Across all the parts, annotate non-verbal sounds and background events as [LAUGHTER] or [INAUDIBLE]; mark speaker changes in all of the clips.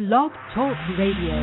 Speaker 1: Blog Talk Radio.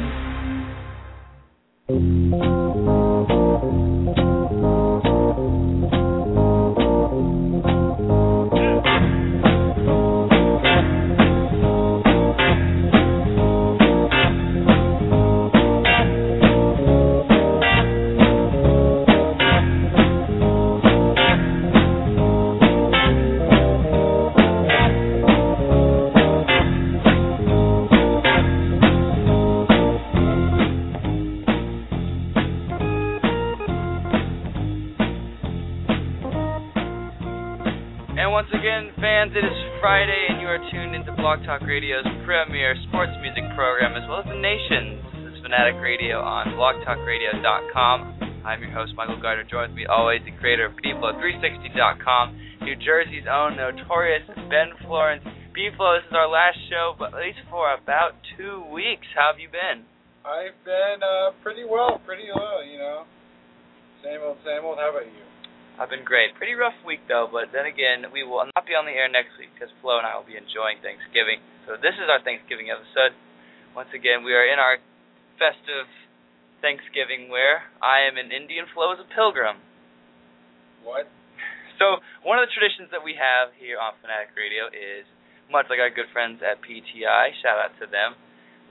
Speaker 2: Again, fans, it is Friday, and you are tuned into Blog Talk Radio's premier sports music program, as well as the nation's. This is Fanatic Radio on blogtalkradio.com. I'm your host, Michael Gardner. Joined with me always, the creator of Beeflo360.com, New Jersey's own notorious Ben Florence. Beeflo, this is our last show, but at least for about two weeks. How have you been?
Speaker 3: I've been uh, pretty well, pretty well, you know. Same old, same old. How about you?
Speaker 2: I've been great. Pretty rough week though, but then again, we will not be on the air next week because Flo and I will be enjoying Thanksgiving. So this is our Thanksgiving episode. Once again, we are in our festive Thanksgiving where I am an Indian, Flo is a pilgrim.
Speaker 3: What?
Speaker 2: So one of the traditions that we have here on Fanatic Radio is much like our good friends at PTI, shout out to them,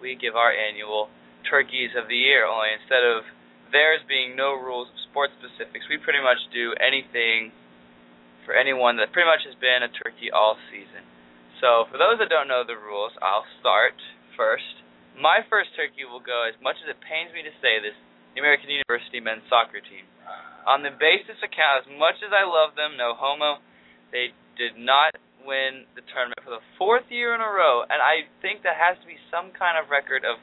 Speaker 2: we give our annual turkeys of the year, only instead of theirs being no rules of sports specifics, we pretty much do anything for anyone that pretty much has been a turkey all season. So for those that don't know the rules, I'll start first. My first turkey will go, as much as it pains me to say this, the American University men's soccer team. On the basis account, as much as I love them, no homo, they did not win the tournament for the fourth year in a row, and I think that has to be some kind of record of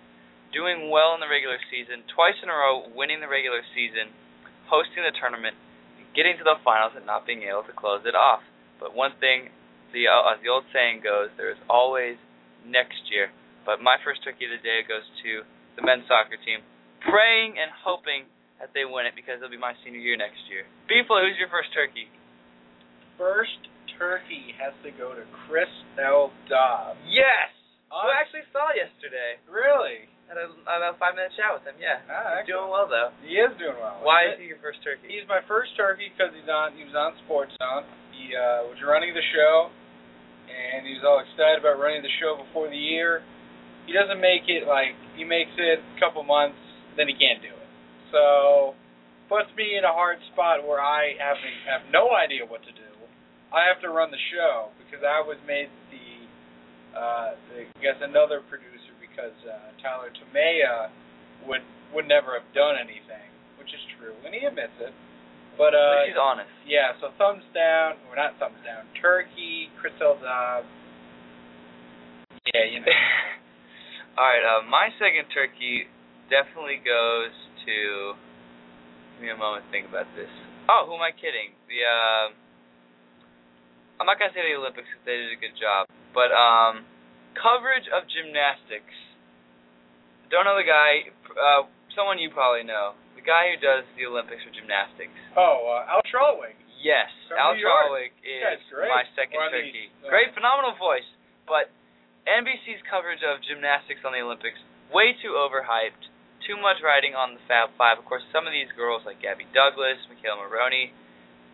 Speaker 2: doing well in the regular season, twice in a row winning the regular season, hosting the tournament, getting to the finals, and not being able to close it off. But one thing, the uh, as the old saying goes, there is always next year. But my first turkey of the day goes to the men's soccer team, praying and hoping that they win it because it'll be my senior year next year. Beeflo, who's your first turkey?
Speaker 3: First turkey has to go to Chris L. Dobbs.
Speaker 2: Yes. Who I actually saw yesterday.
Speaker 3: Really?
Speaker 2: Had a about a five minute chat with him. Yeah.
Speaker 3: Ah,
Speaker 2: He's doing well though.
Speaker 3: He is doing well.
Speaker 2: Why is he your first turkey?
Speaker 3: He's my first turkey because he's on. He was on Sports Zone. He uh, was running the show, and he was all excited about running the show before the year. He doesn't make it like he makes it a couple months, then he can't do it. So puts me in a hard spot where I have have no idea what to do. I have to run the show because I was made the, uh, the I guess another producer because uh, Tyler Tomea would would never have done anything, which is true, and he admits it. But uh,
Speaker 2: But he's honest.
Speaker 3: yeah, so thumbs down, or not thumbs down, turkey, Chris. Dobbs. Yeah, you know. [LAUGHS]
Speaker 2: All right. Uh, my second turkey definitely goes to. Give me a moment to think about this. Oh, who am I kidding? The uh, I'm not gonna say the Olympics because they did a good job, but um, coverage of gymnastics. Don't know the guy. Uh, someone you probably know. The guy who does the Olympics for gymnastics.
Speaker 3: oh, uh, Al Trautwig.
Speaker 2: Yes,
Speaker 3: From
Speaker 2: Al
Speaker 3: New
Speaker 2: is my second
Speaker 3: Or on the-
Speaker 2: turkey.
Speaker 3: uh,
Speaker 2: great, phenomenal voice, but NBC's coverage of gymnastics on the Olympics way too overhyped. Too much riding on the Fab Five. Of course, some of these girls like Gabby Douglas, McKayla Maroney,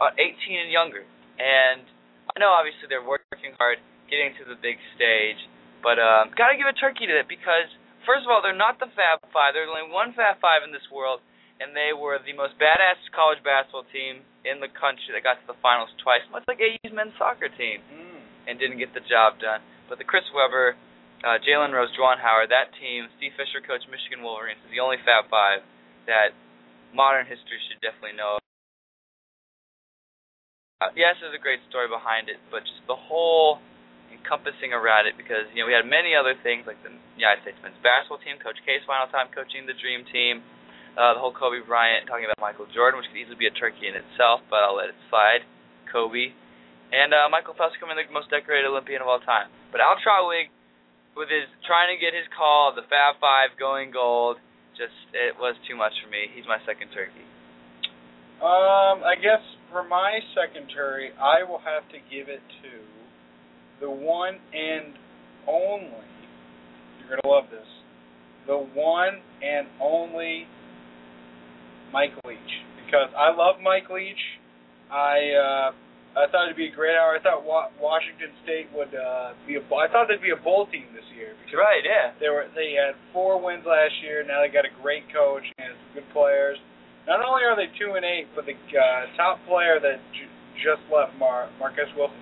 Speaker 2: are 18 and younger, and I know obviously they're working hard, getting to the big stage, but um, gotta give a turkey to it because first of all, they're not the Fab Five. There's only one Fab Five in this world, and they were the most badass college basketball team in the country that got to the finals twice, much like AU's men's soccer team,
Speaker 3: Mm.
Speaker 2: and didn't get the job done. But the Chris Webber, uh, Jalen Rose, Juwan Howard, that team, Steve Fisher, coach Michigan Wolverines, is the only Fab Five that modern history should definitely know. Uh, yes, there's a great story behind it, but just the whole encompassing around it because you know we had many other things like the United States men's basketball team, Coach K's final time coaching the Dream Team, uh, the whole Kobe Bryant talking about Michael Jordan, which could easily be a turkey in itself, but I'll let it slide. Kobe and uh, Michael Phelps coming the most decorated Olympian of all time. But Al Trautwig, with his trying to get his call of the Fab Five going gold, just it was too much for me. He's my second turkey.
Speaker 3: Um, I guess for my second turkey, I will have to give it to the one and only. You're gonna love this. the one and only Mike Leach because I love Mike Leach. I uh, I thought it'd be a great hour. I thought Wa- Washington State would uh, be a. I thought they'd be a bowl team this year.
Speaker 2: Because right, yeah.
Speaker 3: They were. They had four wins last year. Now they got a great coach and some good players. Not only are they two and eight, but the uh, top player that j- just left, Mar- Marcus Wilson,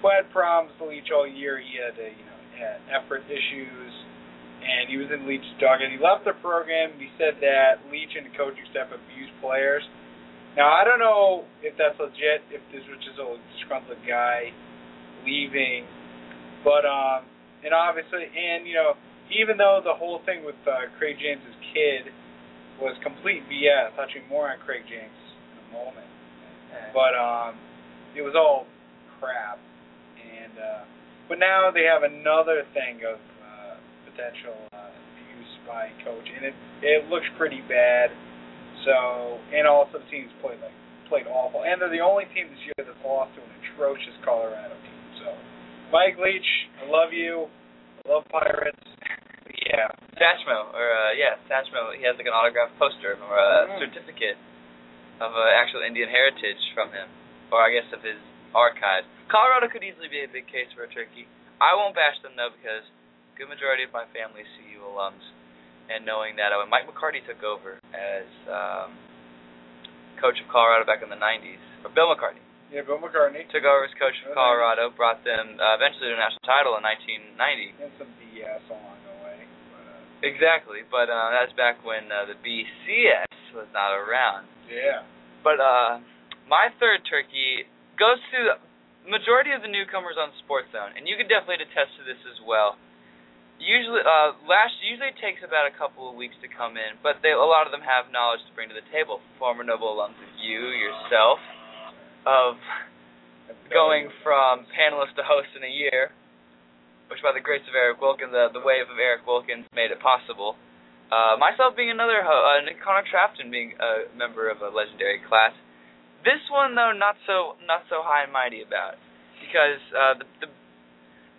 Speaker 3: who had problems with Leach all year. He had, uh, you know, had effort issues, and he was in Leach's dog. And he left the program. He said that Leach and the coaching staff abused players. Now I don't know if that's legit, if this was just a disgruntled guy leaving, but um, and obviously, and you know, even though the whole thing with uh, Craig James's kid was complete BS, I'll touching more on Craig James in a moment, but um, it was all crap, uh, but now they have another thing of uh, potential uh, abuse by coach, and it it looks pretty bad. So, and also the teams played like played awful, and they're the only team this year that's lost to an atrocious Colorado team. So, Mike Leach, I love you. I love Pirates. [LAUGHS] yeah.
Speaker 2: Satchmo, or uh, yeah, Satchmo. He has like an autographed poster or a
Speaker 3: Mhm.
Speaker 2: certificate of uh, actual Indian heritage from him, or I guess of his archives. Colorado could easily be a big case for a turkey. I won't bash them though because good majority of my family is CU alums, and knowing that uh, when Mike McCarty took over as um, coach of Colorado back in the '90s, or Bill McCarty
Speaker 3: Yeah, Bill McCartney.
Speaker 2: took over as coach of. Colorado, brought them uh, eventually to a national title in 1990.
Speaker 3: And some BS along the way. But, uh,
Speaker 2: Exactly, but uh, that's back when uh, the BCS was not around.
Speaker 3: yeah.
Speaker 2: But uh, my third turkey goes to the majority of the newcomers on Sports Zone, and you can definitely attest to this as well. Usually, uh, last usually it takes about a couple of weeks to come in, but they, a lot of them have knowledge to bring to the table. Former Noble alums of you yourself, of going from panelist to host in a year, which by the grace of Eric Wilkins, the, the wave of Eric Wilkins made it possible. Uh, myself being another, ho- uh, Nick Connor Trafton being a member of a legendary class. This one though, not so not so high and mighty about, because uh, the, the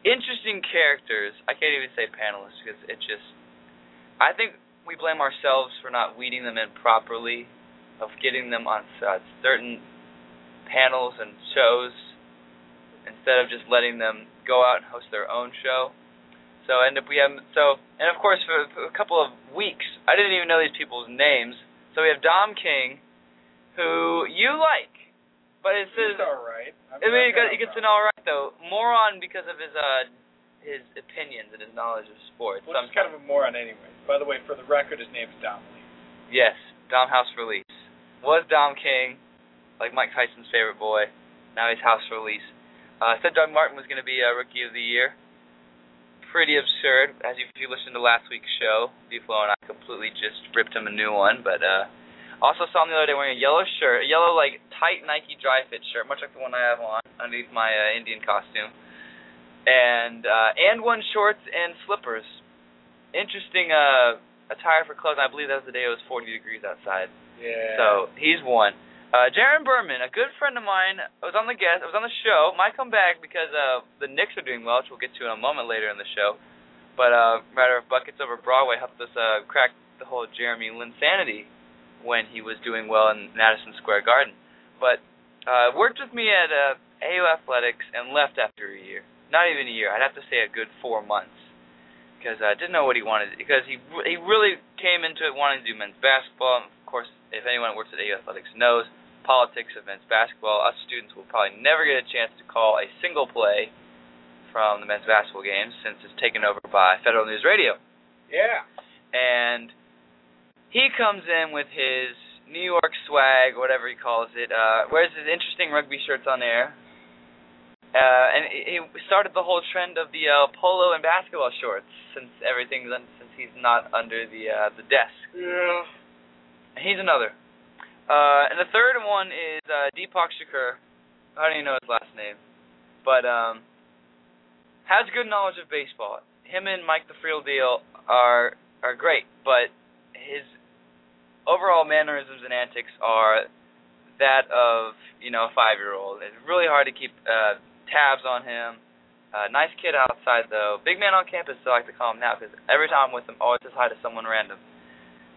Speaker 2: interesting characters. I can't even say panelists because it just. I think we blame ourselves for not weeding them in properly, of getting them on uh, certain panels and shows instead of just letting them go out and host their own show. So end up we have so and of course for, for a couple of weeks I didn't even know these people's names. So we have Dom King, who you like, but it says
Speaker 3: He's all right.
Speaker 2: I mean he gets, he gets an all right though. Moron because of his uh his opinions and his knowledge of sports.
Speaker 3: Well, he's kind of a moron anyway. By the way, for the record, his name is Dom Lee.
Speaker 2: Yes, Dom House release. Was Dom King, like Mike Tyson's favorite boy. Now he's House release. Uh, said Doug Martin was going to be uh, Rookie of the Year. Pretty absurd. As you, if you listened to last week's show, Buffalo and I completely just ripped him a new one. But uh, also saw him the other day wearing a yellow shirt, a yellow like tight Nike dry fit shirt, much like the one I have on underneath my uh, Indian costume, and uh, and one shorts and slippers. Interesting uh, attire for clothes. I believe that was the day it was 40 degrees outside.
Speaker 3: Yeah.
Speaker 2: So he's one. Uh, Jaron Berman, a good friend of mine, was on the guest, was on the show. Might come back because uh, the Knicks are doing well, which we'll get to in a moment later in the show. But uh, matter of buckets over Broadway helped us uh, crack the whole Jeremy Linsanity when he was doing well in Madison Square Garden. But uh, worked with me at uh, AU Athletics and left after a year. Not even a year. I'd have to say a good four months because I didn't know what he wanted. Because he he really came into it wanting to do men's basketball. And of course, if anyone works at AU Athletics knows politics of men's basketball, us students will probably never get a chance to call a single play from the men's basketball games since it's taken over by Federal News Radio.
Speaker 3: Yeah.
Speaker 2: And he comes in with his New York swag, whatever he calls it, uh, wears his interesting rugby shirts on air. Uh, and he started the whole trend of the uh, polo and basketball shorts since everything's un- since he's not under the uh, the desk.
Speaker 3: Yeah.
Speaker 2: And he's another. Uh, and the third one is uh, Deepak Shakur. I don't even know his last name, but um, has good knowledge of baseball. Him and Mike the Friel deal are are great, but his overall mannerisms and antics are that of you know a five year old. It's really hard to keep uh, tabs on him. Uh, nice kid outside though. Big man on campus, so I like to call him now because every time I'm with him, always says hi to someone random.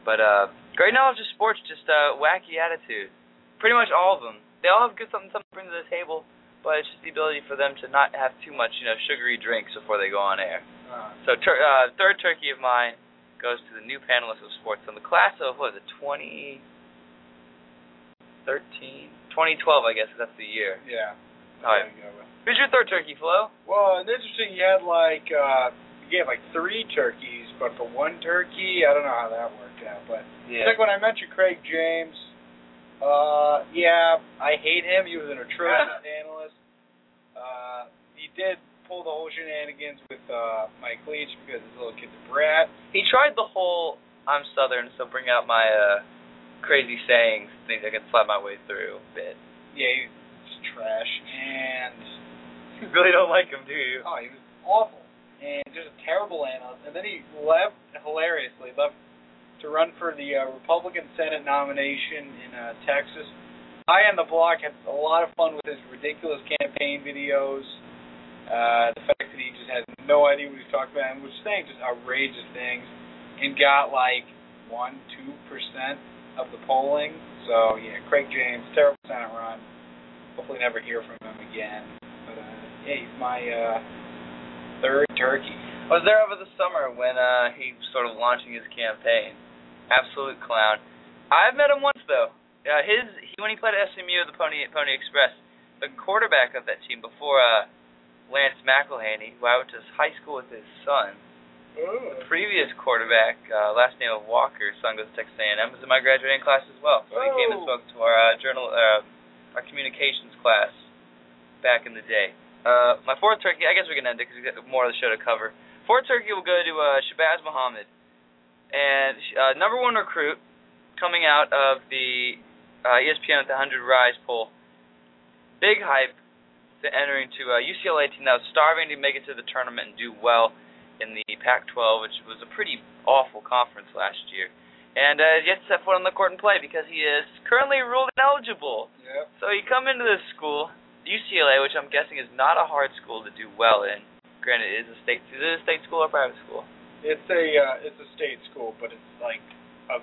Speaker 2: But uh, great knowledge of sports, just uh, wacky attitude. Pretty much all of them. They all have good something, something to bring to the table, but it's just the ability for them to not have too much, you know, sugary drinks before they go on air.
Speaker 3: Uh,
Speaker 2: So tur- uh, third turkey of mine goes to the new panelist of sports in the class of what was it, 2013, 2012, I guess that's the year.
Speaker 3: yeah.
Speaker 2: All right. Who's your third turkey, Flo?
Speaker 3: Well, it's interesting. You had like uh, you gave like three turkeys, but for one turkey, I don't know how that worked out. But I think when I mentioned Craig James, uh, yeah, I hate him. He was an atrocious [LAUGHS] analyst. Uh, he did pull the whole shenanigans with uh, Mike Leach because his little kid's a brat.
Speaker 2: He tried the whole I'm Southern, so bring out my uh, crazy sayings, things I can slap my way through bit.
Speaker 3: Yeah, he's trash, and [LAUGHS]
Speaker 2: You really don't like him, do you?
Speaker 3: oh, he was awful and just a terrible analyst. And then he left hilariously left to run for the uh, Republican Senate nomination in uh, Texas. I on the block had a lot of fun with his ridiculous campaign videos. Uh, the fact that he just had no idea what he was talking about and was saying just outrageous things, and got like one, two percent of the polling. So yeah, Craig James, terrible Senate run. Hopefully never hear from him again. But uh, yeah, he's my uh, third turkey.
Speaker 2: I was there over the summer when uh, he was sort of launching his campaign. Absolute clown. I've met him once though. Uh, his he, when he played at SMU, the Pony Pony Express, the quarterback of that team before uh, Lance McIlhenny, who I went to high school with his son. The previous quarterback, uh, last name of Walker, son goes to Texas A&M, was in my graduating class as well. So he came and
Speaker 3: Oh.
Speaker 2: spoke to our uh, journal, uh, our communications class back in the day. Uh, my fourth turkey, I guess we can end it because we got more of the show to cover. Fourth turkey will go to uh, Shabazz Muhammad, and uh, number one recruit coming out of the uh, ESPN at the 100 Rise poll. Big hype to entering to uh, UCLA team that was starving to make it to the tournament and do well in the Pac-12, which was a pretty awful conference last year. And uh, yet set foot on the court and play because he is currently ruled ineligible.
Speaker 3: Yep.
Speaker 2: So you come into this school, UCLA, which I'm guessing is not a hard school to do well in. Granted, it is a state. Is it a state school or private school?
Speaker 3: It's a uh, it's a state school, but it's like a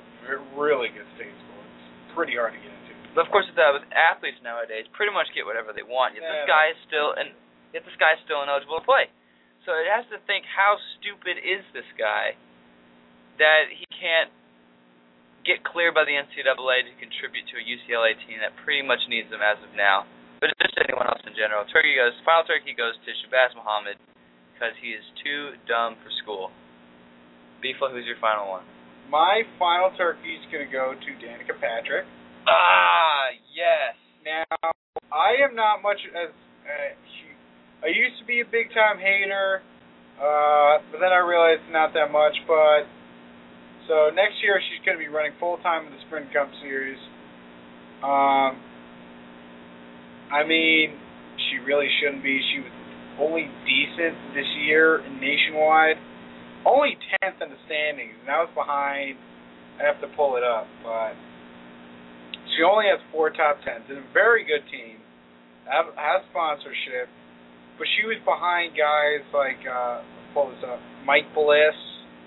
Speaker 3: really good state school. It's pretty hard to get.
Speaker 2: But of course, with, uh, with athletes nowadays, pretty much get whatever they want. Yet this guy is still and yet this guy is still ineligible to play. So it has to think how stupid is this guy that he can't get cleared by the NCAA to contribute to a UCLA team that pretty much needs him as of now. But just anyone else in general. Turkey goes final turkey goes to Shabazz Muhammad because he is too dumb for school. Beefla, who's your final one?
Speaker 3: My final turkey is going to go to Danica Patrick.
Speaker 2: Ah, yes.
Speaker 3: Now, I am not much as uh, I used to be a big time hater, uh, but then I realized not that much. But so next year she's going to be running full time in the Sprint Cup Series. Um, I mean, she really shouldn't be. She was only decent this year nationwide, only tenth in the standings, and that was behind. I have to pull it up, but she only has four top tens and a very good team. Have, has sponsorship, but she was behind guys like uh, pull this up, Mike Bliss.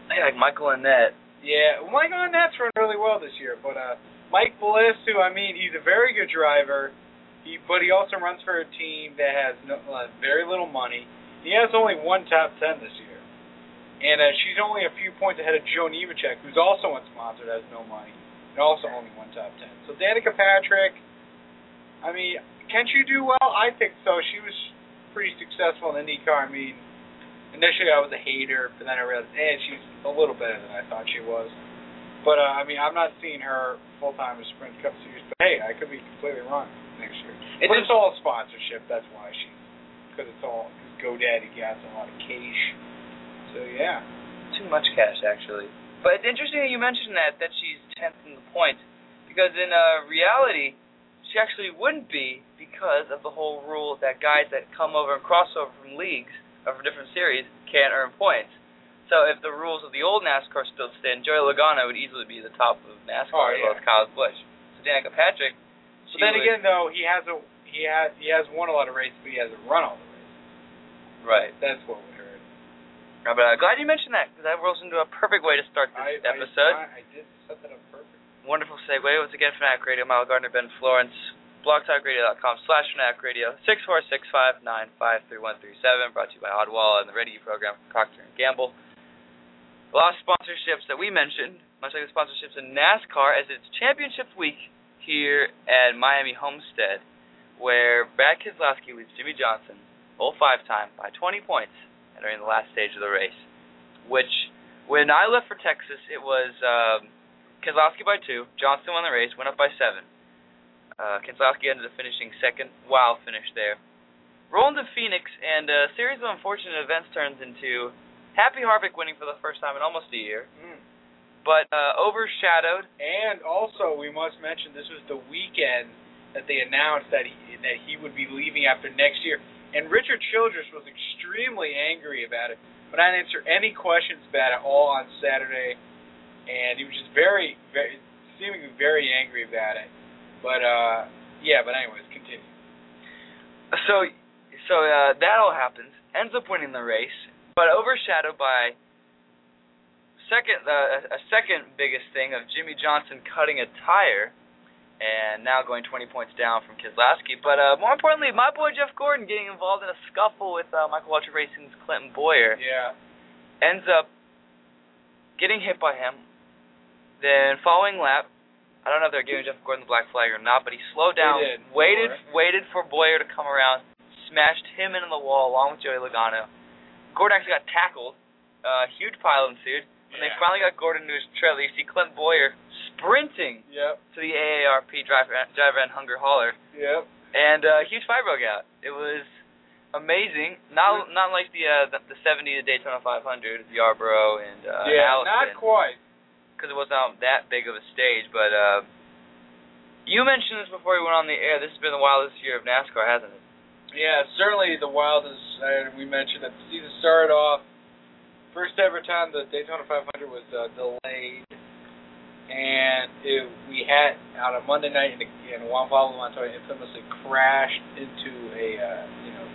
Speaker 2: Hey, like Michael Annett.
Speaker 3: Yeah, Mike Annett's run really well this year, but uh, Mike Bliss, who I mean, he's a very good driver. He, but he also runs for a team that has no, uh, very little money. He has only one top ten this year, and uh, she's only a few points ahead of Joe Nemechek, who's also unsponsored, has no money, and also only one top ten. So Danica Patrick, I mean, can she do well? I think so. She was pretty successful in IndyCar. I mean, initially I was a hater, but then I realized, eh, she's a little better than I thought she was. But uh, I mean, I'm not seeing her full time in Sprint Cup Series. But hey, I could be completely wrong next year.
Speaker 2: It
Speaker 3: but
Speaker 2: is-
Speaker 3: it's all sponsorship. That's why she, because it's all because GoDaddy gets a lot of cash. So yeah.
Speaker 2: Too much cash, actually. But it's interesting that you mentioned that that she's tenth in the points, because in uh, reality, she actually wouldn't be because of the whole rule that guys that come over and cross over from leagues or from different series can't earn points. So if the rules of the old NASCAR still stand, Joey Logano would easily be the top of NASCAR
Speaker 3: Oh,
Speaker 2: as well as Kyle Busch. So Danica Patrick,
Speaker 3: But then
Speaker 2: would-
Speaker 3: again, though, he has a he has he has won a lot of races, but he hasn't run all the races.
Speaker 2: Right.
Speaker 3: That's what would hurt.
Speaker 2: Uh, But uh, glad you mentioned that because that rolls into a perfect way to start this
Speaker 3: I,
Speaker 2: episode.
Speaker 3: I, I did set that up perfect.
Speaker 2: Wonderful segue. Once again, Fanatic Radio, Miles Gardner, Ben Florence, blogtalkradio.com slash Fanatic Radio, 646-595-3137, brought to you by Oddwall and the Ready program from Procter & Gamble. A lot of sponsorships that we mentioned, much like the sponsorships in NASCAR, as it's championship week here at Miami Homestead, where Brad Keselowski leads Jimmie Johnson, full five-time, by 20 points entering the last stage of the race, which, when I left for Texas, it was... Um, Keselowski by two. Johnson won the race, went up by seven. Uh, Keselowski ended up finishing second. Wow, finish there. Rolled to Phoenix, and a series of unfortunate events turns into Happy Harvick winning for the first time in almost a year,
Speaker 3: Mm.
Speaker 2: but uh, overshadowed.
Speaker 3: And also, we must mention this was the weekend that they announced that he that he would be leaving after next year. And Richard Childress was extremely angry about it, but I didn't answer any questions about it all on Saturday, and he was just very, very, seemingly very angry about it. But uh, yeah. But anyways, continue.
Speaker 2: So, so uh, that all happens. Ends up winning the race, but overshadowed by second uh, a second biggest thing of Jimmie Johnson cutting a tire, and now going 20 points down from Keselowski. But uh, more importantly, my boy Jeff Gordon getting involved in a scuffle with uh, Michael Waltrip Racing's Clinton Bowyer
Speaker 3: Yeah.
Speaker 2: ends up getting hit by him. Then following lap, I don't know if they're giving Jeff Gordon the black flag or not, but he slowed down,
Speaker 3: did.
Speaker 2: waited,
Speaker 3: Before.
Speaker 2: waited for Bowyer to come around, smashed him into the wall along with Joey Logano. Gordon actually got tackled. Uh, huge pile ensued. When they finally got Gordon to his trailer, you see Clint Bowyer sprinting
Speaker 3: Yep.
Speaker 2: to the AARP driver, driver and hunger hauler,
Speaker 3: Yep.
Speaker 2: and uh, a huge fight broke out. It was amazing. Not not like the uh, the, the 70 to Daytona 500, Yarborough and uh,
Speaker 3: yeah.
Speaker 2: Allison
Speaker 3: Not quite.
Speaker 2: because it wasn't that big of a stage. But uh, you mentioned this before we went on the air. This has been the wildest year of NASCAR, hasn't it?
Speaker 3: Yeah, certainly the wildest. Uh, we mentioned that the season started off first ever time the Daytona 500 was uh, delayed, and it, we had on a Monday night, and, and Juan Pablo Montoya infamously crashed into a uh, you know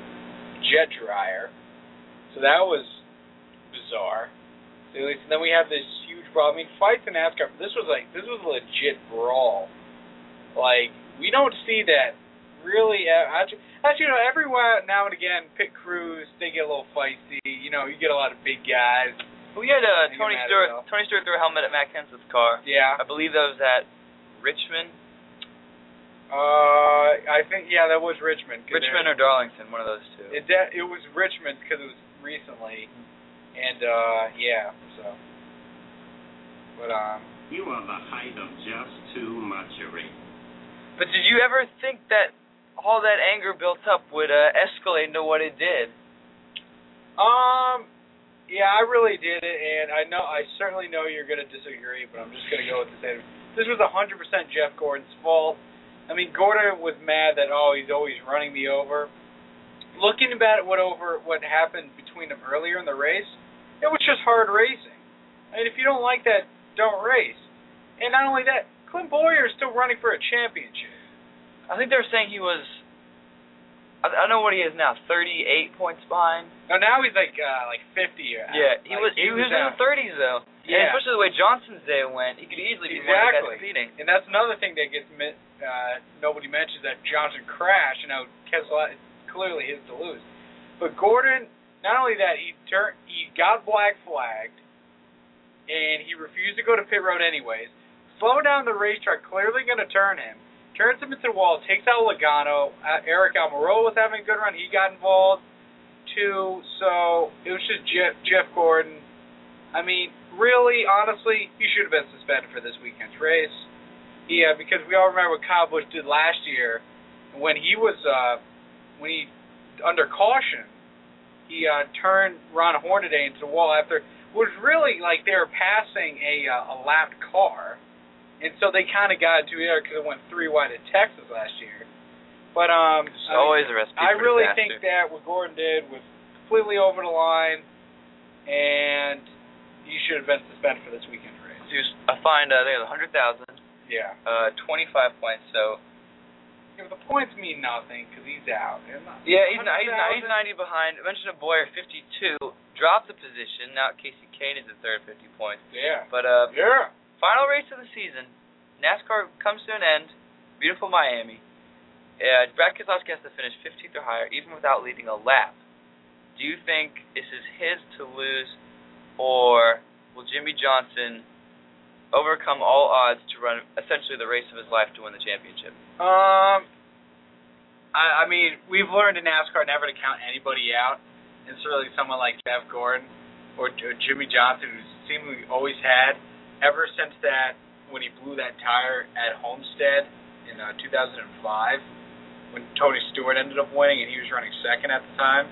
Speaker 3: jet dryer. So that was bizarre. Least, and then we have this huge brawl. I mean, fights in NASCAR. This was like this was a legit brawl. Like we don't see that really. Actually, actually, you know, every while now and again, pit crews they get a little feisty. You know, you get a lot of big guys.
Speaker 2: We had uh,
Speaker 3: Think
Speaker 2: Tony
Speaker 3: about
Speaker 2: Stewart. Tony Stewart threw a helmet at Matt Kenseth's car.
Speaker 3: Yeah.
Speaker 2: I believe that was at Richmond,
Speaker 3: Uh, I think yeah, that was Richmond.
Speaker 2: Richmond or Darlington, one of those two.
Speaker 3: It de- it was Richmond because it was recently, and uh, yeah. So, but um,
Speaker 1: You are the height of just too muchery.
Speaker 2: But did you ever think that all that anger built up would uh, escalate into what it did?
Speaker 3: um, yeah, I really did it, and I know I certainly know you're gonna disagree, but I'm just gonna go with the same. This was 100% Jeff Gordon's fault. I mean, Gordon was mad that oh he's always running me over. Looking about what over what happened between them earlier in the race, it was just hard racing. Mean, if you don't like that, don't race. And not only that, Clint Bowyer is still running for a championship.
Speaker 2: I think they were saying he was. I, I know what he is now, 38 points behind.
Speaker 3: Now now he's like uh, like 50. Or,
Speaker 2: Yeah, he
Speaker 3: like,
Speaker 2: was. He was in the 30s though. And
Speaker 3: Yeah.
Speaker 2: especially the way Johnson's day went, he could easily be one of the guys competing.
Speaker 3: And that's another thing that gets uh, nobody mentions that Johnson crashed. You know, it's clearly his to lose. But Gordon, not only that, he turned, he got black flagged, and he refused to go to pit road anyways. Slow down the racetrack, clearly going to turn him. Into the wall, takes out Logano. Uh, Aric Almirola was having a good run. He got involved too. So it was just Jeff, Jeff Gordon. I mean, really, honestly, he should have been suspended for this weekend's race. Yeah, because we all remember what Kyle Busch did last year when he was uh when he under caution he uh turned Ron Hornaday into the wall after was really like they were passing a uh, a lapped car, and so they kind of got it because it went three wide at Texas last year. But um,
Speaker 2: It's
Speaker 3: I mean,
Speaker 2: always a recipe
Speaker 3: I really
Speaker 2: disaster.
Speaker 3: think that what Gordon did was completely over the line, and he should have been suspended for this weekend race.
Speaker 2: He was- I find uh, I think it was 100,000,
Speaker 3: Yeah.
Speaker 2: uh, 25 points. So
Speaker 3: If the points mean nothing because he's out.
Speaker 2: Yeah, he's not, he's, not, he's 90 behind. I mentioned a Bowyer 52 dropped the position. Now Kasey Kahne is at third, 50 points.
Speaker 3: Yeah.
Speaker 2: But uh,
Speaker 3: Yeah.
Speaker 2: Final race of the season, NASCAR comes to an end. Beautiful Miami. Uh, Brad Keselowski has to finish 15th or higher, even without leading a lap. Do you think this is his to lose, or will Jimmie Johnson overcome all odds to run essentially the race of his life to win the championship?
Speaker 3: Um, I, I mean, we've learned in NASCAR never to count anybody out, and certainly someone like Jeff Gordon or, or Jimmy Johnson, who's seemingly always had ever since that when he blew that tire at Homestead in uh, 2005, when Tony Stewart ended up winning and he was running second at the time.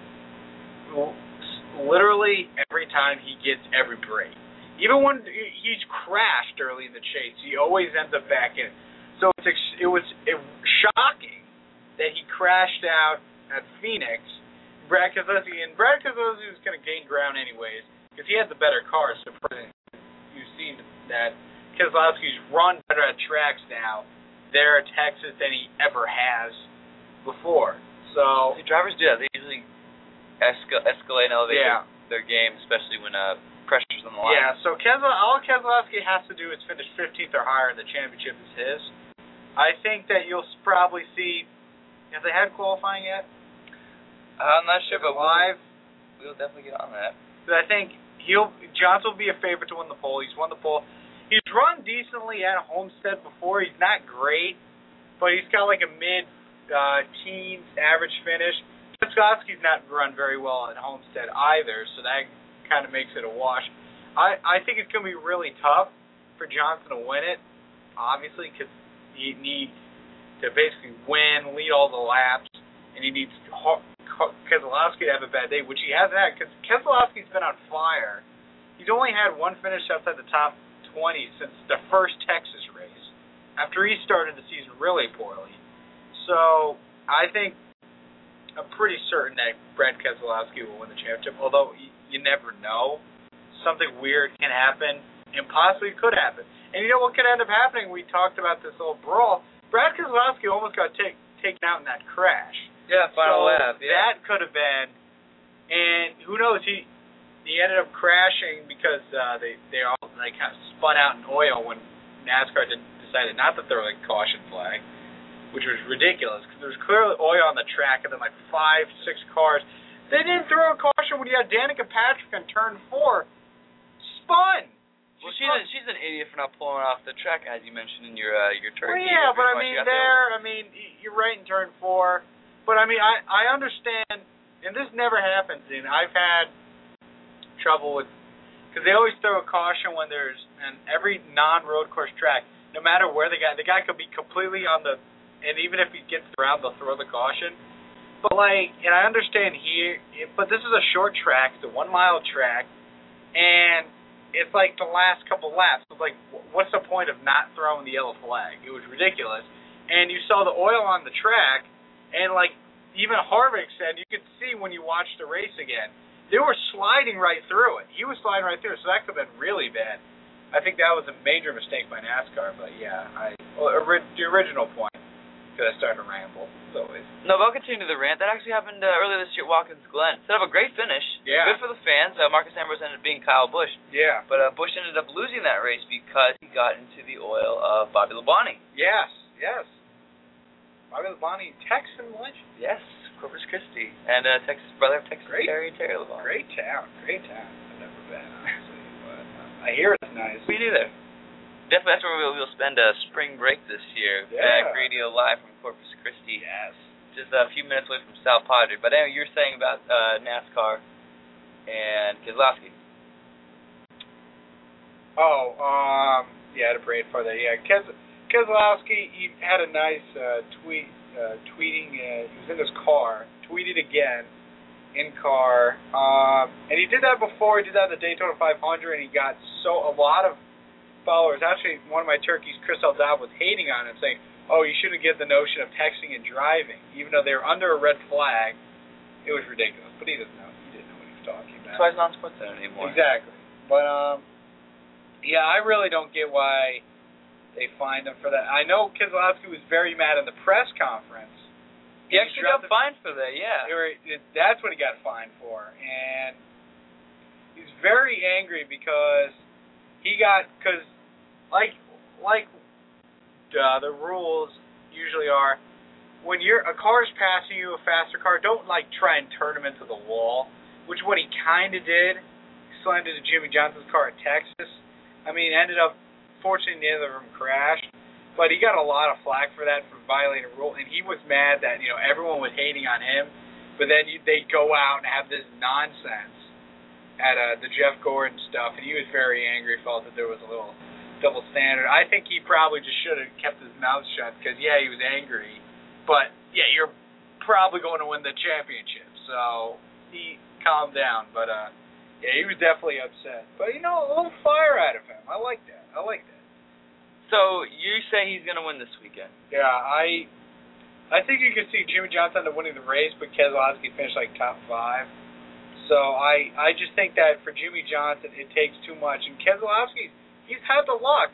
Speaker 3: Literally every time he gets every break, even when he's crashed early in the chase, he always ends up back in. So it's it was it, shocking that he crashed out at Phoenix. Brad Keselowski and Brad Keselowski was going to gain ground anyways because he had the better car. So you've seen that Keselowski's run better at tracks now there at Texas than he ever has before. So
Speaker 2: See, drivers do that. They usually escal- escalate and elevate
Speaker 3: yeah,
Speaker 2: their, their game, especially when uh, pressure's on the line.
Speaker 3: yeah. So Kesel, all Keselowski has to do is finish 15th or higher, and the championship is his. I think that you'll probably see. Have they had qualifying yet?
Speaker 2: I'm not sure, but we'll,
Speaker 3: live.
Speaker 2: we'll definitely get on that.
Speaker 3: But I think he'll Johnson will be a favorite to win the pole. He's won the pole. He's run decently at Homestead before. He's not great, but he's got like a mid uh, teens average finish. Keselowski's not run very well at Homestead either, so that kind of makes it a wash. I I think it's going to be really tough for Johnson to win it, obviously, because he needs to basically win, lead all the laps, and he needs Keselowski to have a bad day, which he hasn't had because Keselowski's been on fire. He's only had one finish outside the top 20 since the first Texas race, after he started the season really poorly. So I think I'm pretty certain that Brad Keselowski will win the championship, although you, never know. Something weird can happen, and possibly could happen. And you know what could end up happening? We talked about this little brawl. Brad Keselowski almost got take, taken out in that crash.
Speaker 2: Yeah, final
Speaker 3: so
Speaker 2: lap. Yeah.
Speaker 3: That could have been, and who knows? He he ended up crashing because uh, they they all they kind of spun out in oil when NASCAR did, decided not to throw a caution flag, which was ridiculous because there was clearly oil on the track, and then like five six cars. They didn't throw a caution when you had Danica Patrick on turn four, spun.
Speaker 2: Well, she's a, she's an idiot for not pulling off the track, as you mentioned in your uh, your
Speaker 3: Well, yeah, but I mean
Speaker 2: there.
Speaker 3: there, I mean you're right in turn four, but I mean I I understand, and this never happens. And I've had trouble with because they always throw a caution when there's and every non-road course track, no matter where the guy the guy could be completely on the, and even if he gets around, they'll throw the caution. But like, and I understand here, but this is a short track, it's a one mile track, and it's like the last couple laps. It's like, what's the point of not throwing the yellow flag? It was ridiculous. And you saw the oil on the track, and like even Harvick said, you could see when you watched the race again, they were sliding right through it. He was sliding right through it, so that could have been really bad. I think that was a major mistake by NASCAR. But yeah, I well, ori- the original point. Because I started to ramble, as always.
Speaker 2: No, but I'll continue the rant. That actually happened uh, earlier this year at Watkins Glen. Set up a great finish.
Speaker 3: Yeah.
Speaker 2: Good for the fans. Uh, Marcos Ambrose ended up being Kyle Busch.
Speaker 3: Yeah.
Speaker 2: But uh, Busch ended up losing that race because he got into the oil of Bobby Labonte.
Speaker 3: Yes. Yes. Bobby Labonte, Texan legend.
Speaker 2: Yes, Corpus Christi. And uh, Texas brother of Texas
Speaker 3: Great.
Speaker 2: Terry Terry Labonte.
Speaker 3: Great town. Great town. I've never been, honestly, but uh, I hear it's nice.
Speaker 2: We do there. Definitely, that's where we'll, we'll spend a spring break this year.
Speaker 3: Yeah.
Speaker 2: Back radio live from Corpus Christi.
Speaker 3: Yes.
Speaker 2: Just a few minutes away from South Padre. But anyway, you're saying about uh, NASCAR and Keselowski.
Speaker 3: Oh, um, yeah, to braid for that. Yeah, Kes Keselowski, he had a nice uh, tweet, uh, tweeting. Uh, he was in his car, tweeted again in car, um, and he did that before. He did that at the Daytona 500, and he got so a lot of followers. Actually, one of my turkeys, Chris Eldab, was hating on him, saying, "Oh, you shouldn't give the notion of texting and driving, even though they were under a red flag." It was ridiculous, but he doesn't know. He didn't know what he was talking about.
Speaker 2: That's why he's not on SportsCenter anymore.
Speaker 3: Exactly. But um, yeah, I really don't get why they fined him for that. I know Keselowski was very mad in the press conference.
Speaker 2: He actually got fined for that. Yeah.
Speaker 3: Were- it- That's what he got fined for, and he's very angry because he got because like like uh, the rules usually are when you're a car's passing you a faster car, don't like try and turn him into the wall, which what he kind of did. He slammed into Jimmie Johnson's car at Texas. I mean, ended up fortunately neither of them crashed, but he got a lot of flack for that for violating a rule, and he was mad that you know everyone was hating on him, but then you, they go out and have this nonsense at uh, the Jeff Gordon stuff, and he was very angry, felt that there was a little double standard. I think he probably just should have kept his mouth shut because yeah, he was angry, but yeah, you're probably going to win the championship, so he calmed down. But uh, yeah, he was definitely upset. But you know, a little fire out of him. I like that. I like that.
Speaker 2: So you say he's gonna win this weekend?
Speaker 3: Yeah, I I think you could see Jimmie Johnson winning the race, but Keselowski finished like top five. So I I just think that for Jimmie Johnson it takes too much, and Keselowski he's had the luck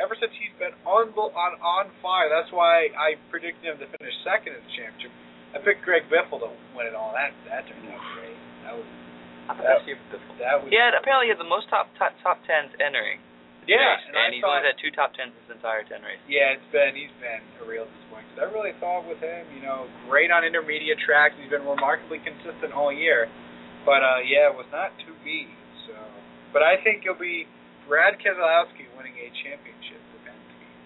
Speaker 3: ever since he's been on on on fire. That's why I predicted him to finish second in the championship. I picked Greg Biffle to win it all. That that turned out great. That was that, that was
Speaker 2: Yeah, apparently he had the most top top, top tens entering.
Speaker 3: Yeah,
Speaker 2: race,
Speaker 3: and,
Speaker 2: and he's
Speaker 3: thought,
Speaker 2: only had two top tens this entire ten race.
Speaker 3: Yeah, it's been he's been a real disappointment. I really thought with him, you know, great on intermediate tracks. He's been remarkably consistent all year, but uh yeah, it was not to be. So, but I think it'll be Brad Keselowski winning a championship event,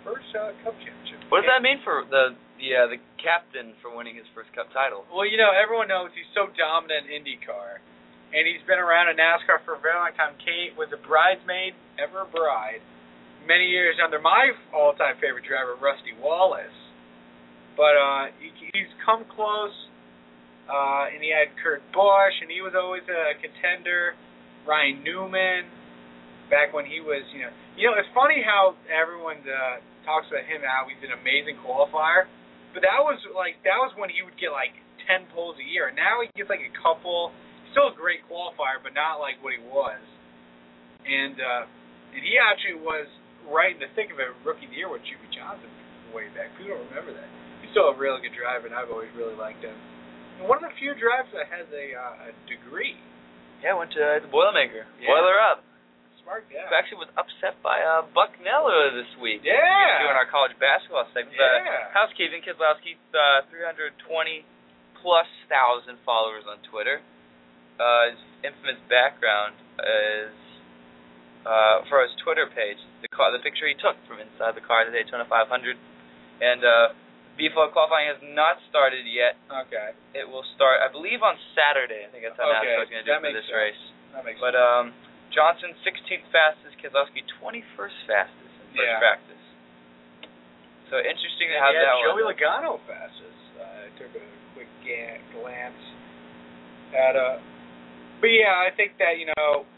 Speaker 3: first uh, Cup championship.
Speaker 2: What does that mean for the the uh, the captain for winning his first Cup title?
Speaker 3: Well, you know, everyone knows he's so dominant in IndyCar, and he's been around in NASCAR for a very long time. Kate was a bridesmaid, ever a bride, many years under my all-time favorite driver, Rusty Wallace. But uh, he, he's come close, uh, and he had Kurt Busch, and he was always a contender. Ryan Newman, back when he was, you know, you know, it's funny how everyone uh, talks about him how he's an amazing qualifier. But that was like that was when he would get like ten poles a year. Now he gets like a couple. Still a great qualifier, but not like what he was. And uh and he actually was right in the thick of it, rookie of the year with Jimmie Johnson way back. People don't remember that. He's still a really good driver, and I've always really liked him. And one of the few drivers that has a uh, a degree.
Speaker 2: Yeah, went to uh, the Boilermaker.
Speaker 3: Yeah.
Speaker 2: Boiler up.
Speaker 3: Smart guy.
Speaker 2: Who actually was upset by uh, Bucknell this week.
Speaker 3: Yeah.
Speaker 2: Doing our college basketball segment.
Speaker 3: Yeah.
Speaker 2: Uh, housekeeping, Keselowski, uh, 320 plus thousand followers on Twitter. Uh, his infamous background is uh, for his Twitter page, the car, the picture he took from inside the car at the Daytona 500, and uh, qualifying has not started yet.
Speaker 3: Okay.
Speaker 2: It will start, I believe, on Saturday. I think that's how
Speaker 3: Okay,
Speaker 2: NASCAR is going to do for this
Speaker 3: sense.
Speaker 2: race.
Speaker 3: That makes
Speaker 2: But
Speaker 3: sense.
Speaker 2: um, Johnson 16th fastest, Keselowski 21st fastest in first
Speaker 3: Yeah.
Speaker 2: practice. So interesting to
Speaker 3: have had
Speaker 2: that
Speaker 3: Joey
Speaker 2: was.
Speaker 3: Logano fastest. Uh, I took a quick ga- glance at uh But yeah, I think that you know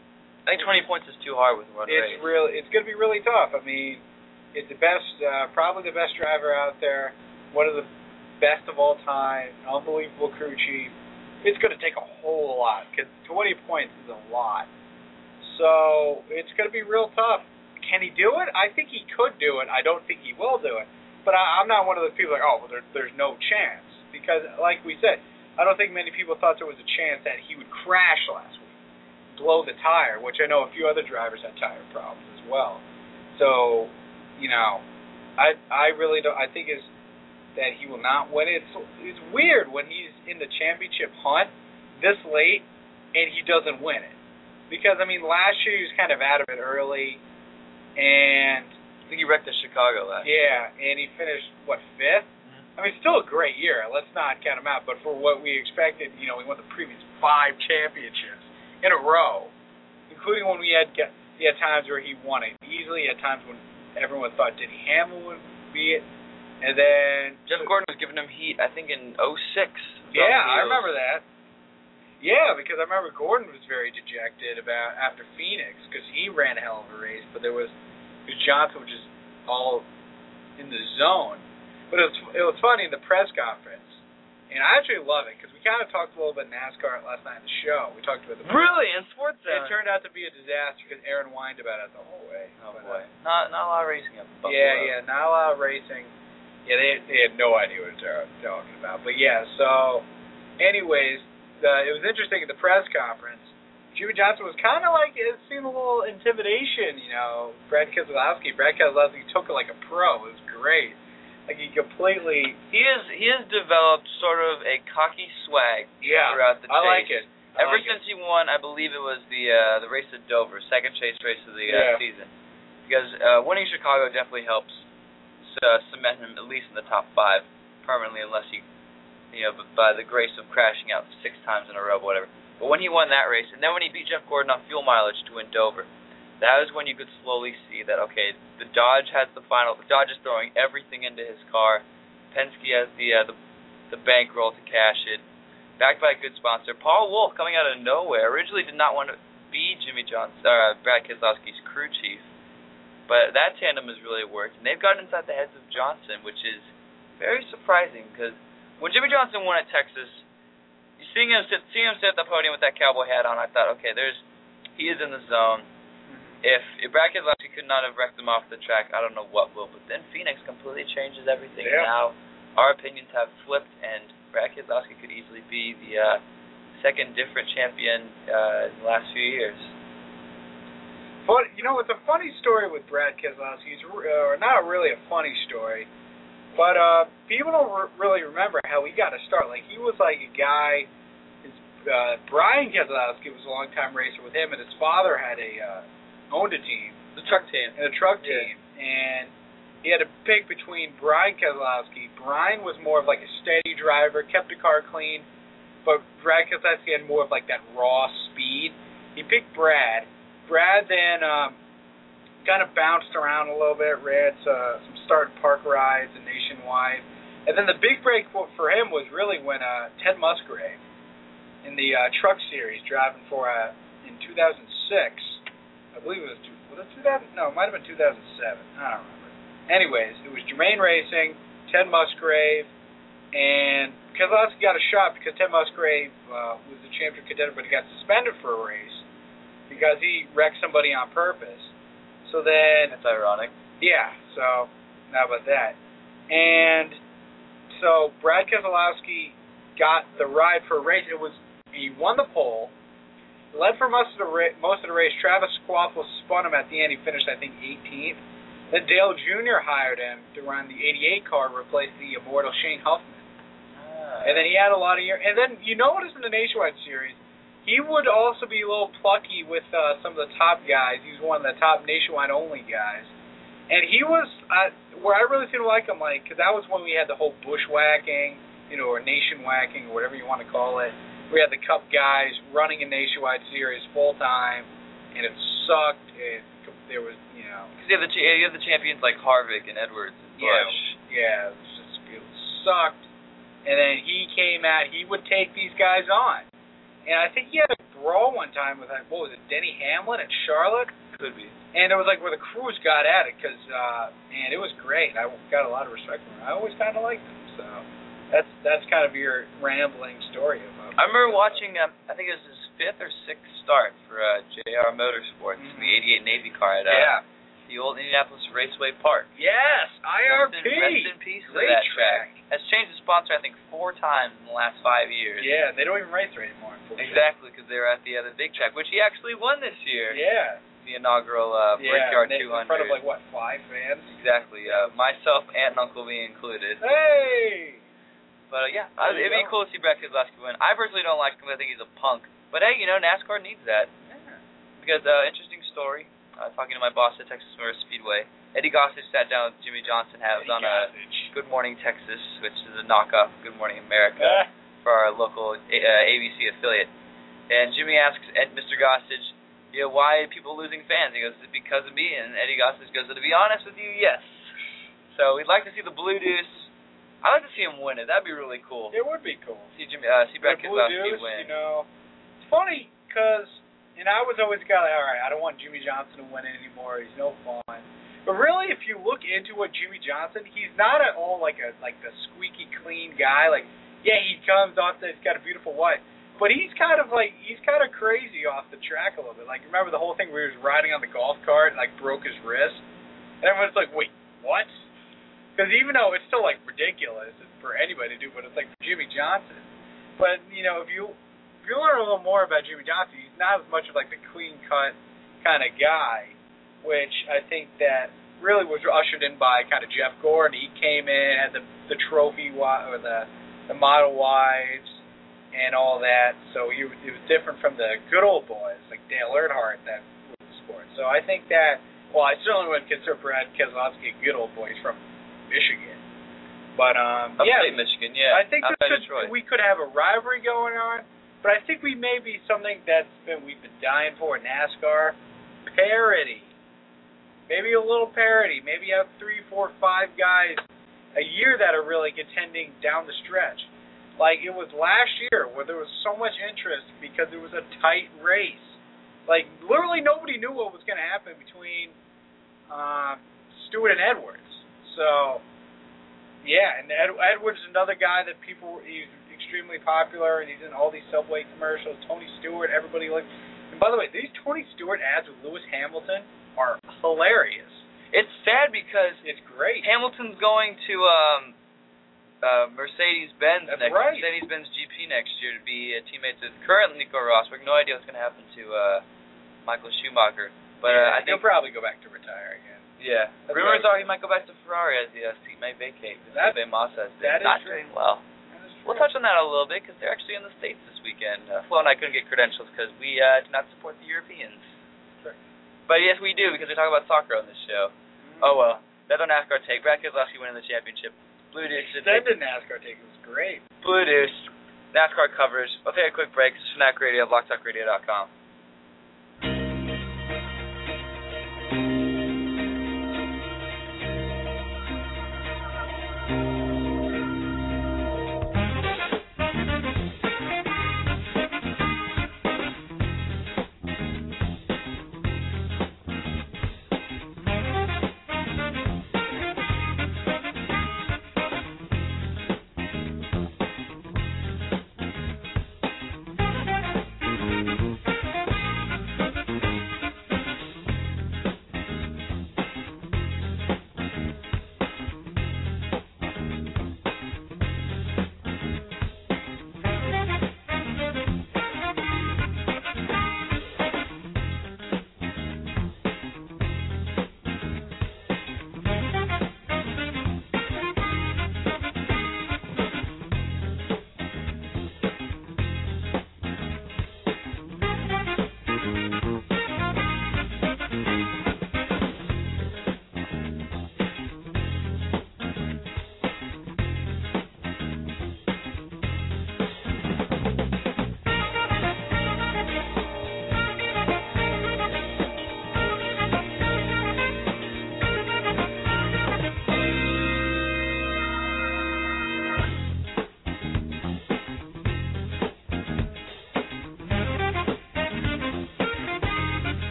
Speaker 2: I think 20 points is too hard with one race.
Speaker 3: it's real. It's going to be really tough. I mean, it's the best, uh, probably the best driver out there. One of the best of all time. Unbelievable crew chief. It's going to take a whole lot because 20 points is a lot. So it's going to be real tough. Can he do it? I think he could do it. I don't think he will do it. But I, I'm not one of those people like, oh, well, there, there's no chance because, like we said, I don't think many people thought there was a chance that he would crash last week blow the tire, which I know a few other drivers had tire problems as well. So, you know, I I really don't. I think is that he will not win it. It's, it's weird when he's in the championship hunt this late and he doesn't win it because I mean last year he was kind of out of it early, and
Speaker 2: I think he wrecked in Chicago last.
Speaker 3: yeah, and he finished what 5th I mean, still a great year. Let's not count him out. But for what we expected, you know, he won the previous five championships in a row, including when we had he had times where he won it easily. At times when everyone thought Denny Hamlin would be it, and then
Speaker 2: Jeff Gordon was giving him heat, I think, in 06.
Speaker 3: Yeah, I remember that. Yeah, because I remember Gordon was very dejected about after Phoenix because he ran a hell of a race, but there was because Johnson was just all in the zone. But it was it was funny in the press conference. And I actually love it because we kind of talked a little bit about NASCAR last night in the show. We talked about the
Speaker 2: Really, in sports
Speaker 3: It turned out to be a disaster because Aaron whined about it the whole way.
Speaker 2: Oh
Speaker 3: But,
Speaker 2: boy,
Speaker 3: uh,
Speaker 2: not not a lot of racing up. in Buffalo.
Speaker 3: yeah, yeah, not a lot of racing. Yeah, they they had no idea what they were talking about. But yeah, so anyways, the, it was interesting at the press conference. Jimmie Johnson was kind of like it seemed a little intimidation, you know. Brad Keselowski, Brad Keselowski took it like a pro. It was great. Like he completely,
Speaker 2: He has he has developed sort of a cocky swag
Speaker 3: yeah.
Speaker 2: throughout the chase.
Speaker 3: I like it. I
Speaker 2: Ever
Speaker 3: like
Speaker 2: since he won, I believe it was the uh, the race at Dover, second chase race of the uh,
Speaker 3: Yeah.
Speaker 2: season. Because uh, winning Chicago definitely helps uh, cement him at least in the top five permanently, unless he, you know, by the grace of crashing out six times in a row, whatever. But when he won that race, and then when he beat Jeff Gordon on fuel mileage to win Dover, that was when you could slowly see that okay, the Dodge has the final. The Dodge is throwing everything into his car. Penske has the uh, the the bankroll to cash it. Backed by a good sponsor, Paul Wolfe coming out of nowhere originally did not want to be Jimmie Johnson uh, Brad Keselowski's crew chief, but that tandem has really worked, and they've gotten inside the heads of Johnson, which is very surprising because when Jimmie Johnson won at Texas, you seeing him sit, seeing him sit at the podium with that cowboy hat on, I thought, okay, there's he is in the zone. If, if Brad Keselowski could not have wrecked him off the track, I don't know what will. But then Phoenix completely changes everything.
Speaker 3: Yeah.
Speaker 2: Now our opinions have flipped, and Brad Keselowski could easily be the uh, second different champion uh, in the last few years.
Speaker 3: But you know, it's a funny story with Brad Keselowski. It's re- uh, not really a funny story, but uh, people don't re- really remember how he got to start. Like he was like a guy. His, uh, Brian Keselowski was a longtime racer with him, and his father had a uh, owned a team,
Speaker 2: The truck team.
Speaker 3: and a truck
Speaker 2: Yeah.
Speaker 3: team, and he had to pick between Brian Keselowski. Brian was more of like a steady driver, kept the car clean, but Brad Keselowski had more of like that raw speed. He picked Brad. Brad then um, kind of bounced around a little bit, ran uh, some start park rides and nationwide, and then the big break for for him was really when uh, Ted Musgrave in the uh, Truck Series driving for uh, in 2006. I believe it was two, was it 2000? No, it might have been 2007. I don't remember. Anyways, it was Germain Racing, Ted Musgrave, and Keselowski got a shot because Ted Musgrave uh, was the championship contender, but he got suspended for a race because he wrecked somebody on purpose. So then,
Speaker 2: That's ironic.
Speaker 3: yeah, so how about that? And so Brad Keselowski got the ride for a race. It was he won the pole, led for most of the ra- most of the race. Travis Kvapil spun him at the end. He finished, I think, 18th. Then Dale Jr. hired him to run the 88 car, to replace the immortal Shane Huffman.
Speaker 2: Ah.
Speaker 3: And then he had a lot of year. And then you notice in the Nationwide series, he would also be a little plucky with uh, some of the top guys. He was one of the top Nationwide only guys. And he was uh, where I really seemed to like him, like because that was when we had the whole bushwhacking, you know, or nation whacking, or whatever you want to call it. We had the Cup guys running a Nationwide series full time, and it sucked. It there was, you know,
Speaker 2: Because you have the you have the champions like Harvick and Edwards and Busch.
Speaker 3: yeah, it was just it sucked. And then he came out. He would take these guys on, and I think he had a brawl one time with like what was it, Denny Hamlin and Charlotte,
Speaker 2: Could be.
Speaker 3: and it was like where the crews got at it because, uh, man, it was great. I got a lot of respect for him. I always kind of liked him. So that's that's kind of your rambling story about.
Speaker 2: I remember watching. Um, I think it was his fifth or sixth start for uh, JR Motorsports,
Speaker 3: Mhm.
Speaker 2: the '88 Navy car at uh,
Speaker 3: Yeah.
Speaker 2: the old Indianapolis Raceway Park.
Speaker 3: Yes, IRP.
Speaker 2: Rest in, rest in peace
Speaker 3: Great
Speaker 2: that
Speaker 3: track.
Speaker 2: Has changed the sponsor, I think, four times in the last five years.
Speaker 3: Yeah, they don't even race there anymore.
Speaker 2: Exactly, because they were at the other big track, which he actually won this year.
Speaker 3: Yeah.
Speaker 2: The inaugural uh,
Speaker 3: Yeah.
Speaker 2: Brickyard
Speaker 3: and they-
Speaker 2: 200.
Speaker 3: In front of like what five fans?
Speaker 2: Exactly. Uh, myself, aunt and uncle being included.
Speaker 3: Hey.
Speaker 2: But uh, yeah, I, it'd be cool to see Brad Keselowski win. I personally don't like him. I think he's a punk. But hey, you know, NASCAR needs that. Because uh, interesting story. Uh, talking to my boss at Texas Motor Speedway, Eddie Gossage sat down with Jimmie Johnson. Had was on a Good Morning Texas, which is a knockoff Good Morning America
Speaker 3: Ah,
Speaker 2: for our local uh, ABC affiliate. And Jimmie asks Ed, Mr. Gossage, you know, why are people losing fans? He goes, is it because of me? And Eddie Gossage goes, to be honest with you, yes. So we'd like to see the Blue Deuce. I'd like to see him win it. That'd be really cool.
Speaker 3: it would be cool.
Speaker 2: See Jimmie, uh, see Brad Keselowski win.
Speaker 3: You know, it's funny because, and I was always the guy like, all right, I don't want Jimmie Johnson to win it anymore. He's no fun. But really, if you look into what Jimmie Johnson, he's not at all like a like the squeaky clean guy. Like yeah, he comes off that he's got a beautiful wife. But he's kind of like he's kind of crazy off the track a little bit. Like remember the whole thing where he was riding on the golf cart and like broke his wrist, and everyone's like, wait, what? Because even though it's still like ridiculous for anybody to do, but it's like for Jimmie Johnson. But you know, if you if you learn a little more about Jimmie Johnson, he's not as much of like the clean cut kind of guy, which I think that really was ushered in by kind of Jeff Gordon. He came in had the the trophy or the the model wives and all that. So he, it was different from the good old boys like Dale Earnhardt that was the sport. So I think that well, I certainly wouldn't consider Brad Keselowski a good old boy. He's from Michigan. But um
Speaker 2: Upstate
Speaker 3: yeah,
Speaker 2: Michigan, yeah.
Speaker 3: I think this could, we could have a rivalry going on, but I think we may be something that's been we've been dying for in NASCAR. Parity. Maybe a little parity. Maybe have three, four, five guys a year that are really contending down the stretch. Like it was last year where there was so much interest because it was a tight race. Like literally nobody knew what was going to happen between uh, Stewart and Edwards. So yeah, and Ed, Edwards is another guy that people he's extremely popular and he's in all these Subway commercials. Tony Stewart, everybody like. And by the way, these Tony Stewart ads with Lewis Hamilton are hilarious.
Speaker 2: It's sad because
Speaker 3: It's great.
Speaker 2: Hamilton's going to um uh Mercedes Benz next
Speaker 3: right.
Speaker 2: Mercedes Benz GP next year to be uh, teammates with current Nico Rosberg. No idea what's gonna happen to uh Michael Schumacher. But uh, I
Speaker 3: he'll probably go back to retire again.
Speaker 2: Yeah.
Speaker 3: That's
Speaker 2: Rumors
Speaker 3: right.
Speaker 2: are he might go back to Ferrari as the uh, seat may vacate. because
Speaker 3: That-
Speaker 2: Felipe Massa has been not
Speaker 3: true.
Speaker 2: doing well. We'll touch on that a little bit because they're actually in the states this weekend. Uh, Flo and I couldn't get credentials because we uh, do not support the Europeans.
Speaker 3: Sure.
Speaker 2: But yes, we do because we talk about soccer on this show.
Speaker 3: Mm-hmm.
Speaker 2: Oh well, that's our NASCAR take. Brad Keselowski winning the championship. Blue Deuce
Speaker 3: Extended NASCAR take It was great.
Speaker 2: Blue Deuce. NASCAR covers. We'll take a quick break. This is Fanatic Radio,
Speaker 4: BlogTalkRadio.com.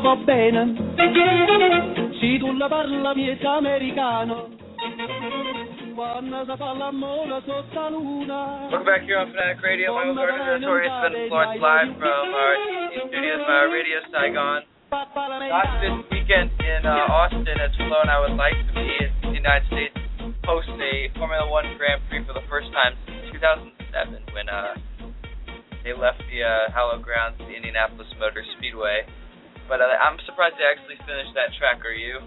Speaker 4: va bene Se tu la parla miezza americano Quando si fa l'amore sotto la luna
Speaker 2: Welcome back here on Fanatic Radio. My name is Notorious Ben Florence live from our studios, uh, Radio Saigon. Not this weekend in uh, Austin as Flo and I would like to be in the United States host a Formula One Grand Prix for the first time since 2007 when uh, they left the uh, hallowed grounds the Indianapolis Motor Speedway. But uh, I'm surprised they actually finished that track. Are you?